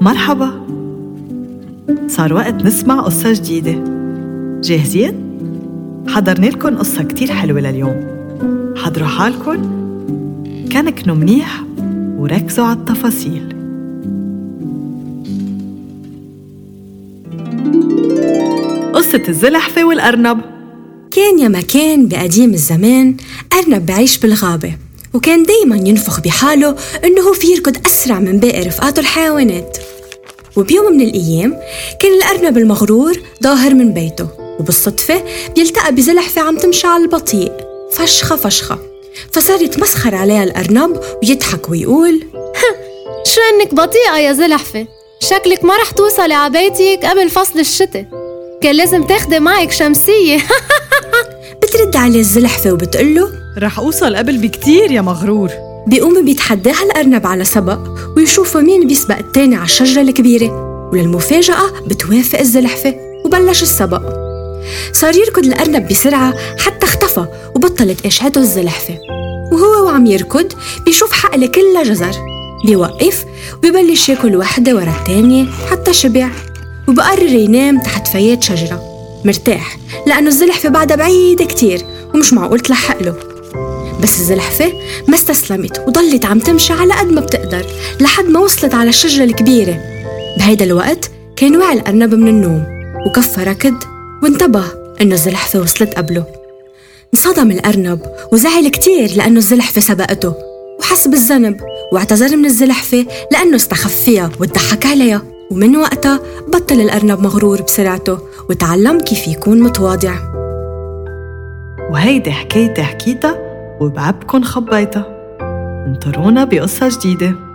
مرحبا. صار وقت نسمع قصة جديدة. جاهزين؟ حضرنا لكم قصة كتير حلوة لليوم. حضروا حالكم. كنكنوا منيح وركزوا على التفاصيل. قصة الزلحفة والأرنب. كان يا مكان بقديم الزمان أرنب بعيش بالغابة وكان دايما ينفخ بحاله إنه هو في يركض أسرع من باقي رفقاته الحيوانات. وبيوم من الأيام كان الأرنب المغرور ظاهر من بيته وبالصدفة بيلتقى بزلحفة عم تمشي على البطيء. فشخة فشخة. فصار يتمسخر عليها الأرنب ويضحك ويقول شو إنك بطيئة يا زلحفة؟ شكلك ما رح توصلي على بيتك قبل فصل الشتاء. كان لازم تاخدي معك شمسية. بترد عليه الزلحفة وبتقله رح أوصل قبل بكتير يا مغرور. بيقوم بيتحداها الأرنب على سبق ويشوفوا مين بيسبق التاني على الشجرة الكبيرة. وللمفاجأة بتوافق الزلحفة وبلش السبق. صار يركض الأرنب بسرعة حتى اختفى وبطلت إشعته الزلحفة. وهو وعم يركض بيشوف حقلة كلها جزر. بيوقف وبيبلش ياكل وحدة ورا التانية حتى شبع وبقرر ينام تحت فيات شجرة. مرتاح لأنه الزلحفة بعدها بعيدة كتير ومش معقول تلحق له. بس الزلحفة ما استسلمت وضلت عم تمشي على قد ما بتقدر لحد ما وصلت على الشجرة الكبيرة. بهيدا الوقت كان وعي الأرنب من النوم وكفى ركض وانتبه إنه الزلحفة وصلت قبله. انصدم الأرنب وزعل كتير لأنه الزلحفة سبقته وحس بالذنب واعتذر من الزلحفة لأنه استخف فيها وضحك عليها. ومن وقتها بطل الأرنب مغرور بسرعته وتعلم كيف يكون متواضع. وهيدي حكايتي حكيتها وبعبكن خبيتها انطرونا بقصة جديدة.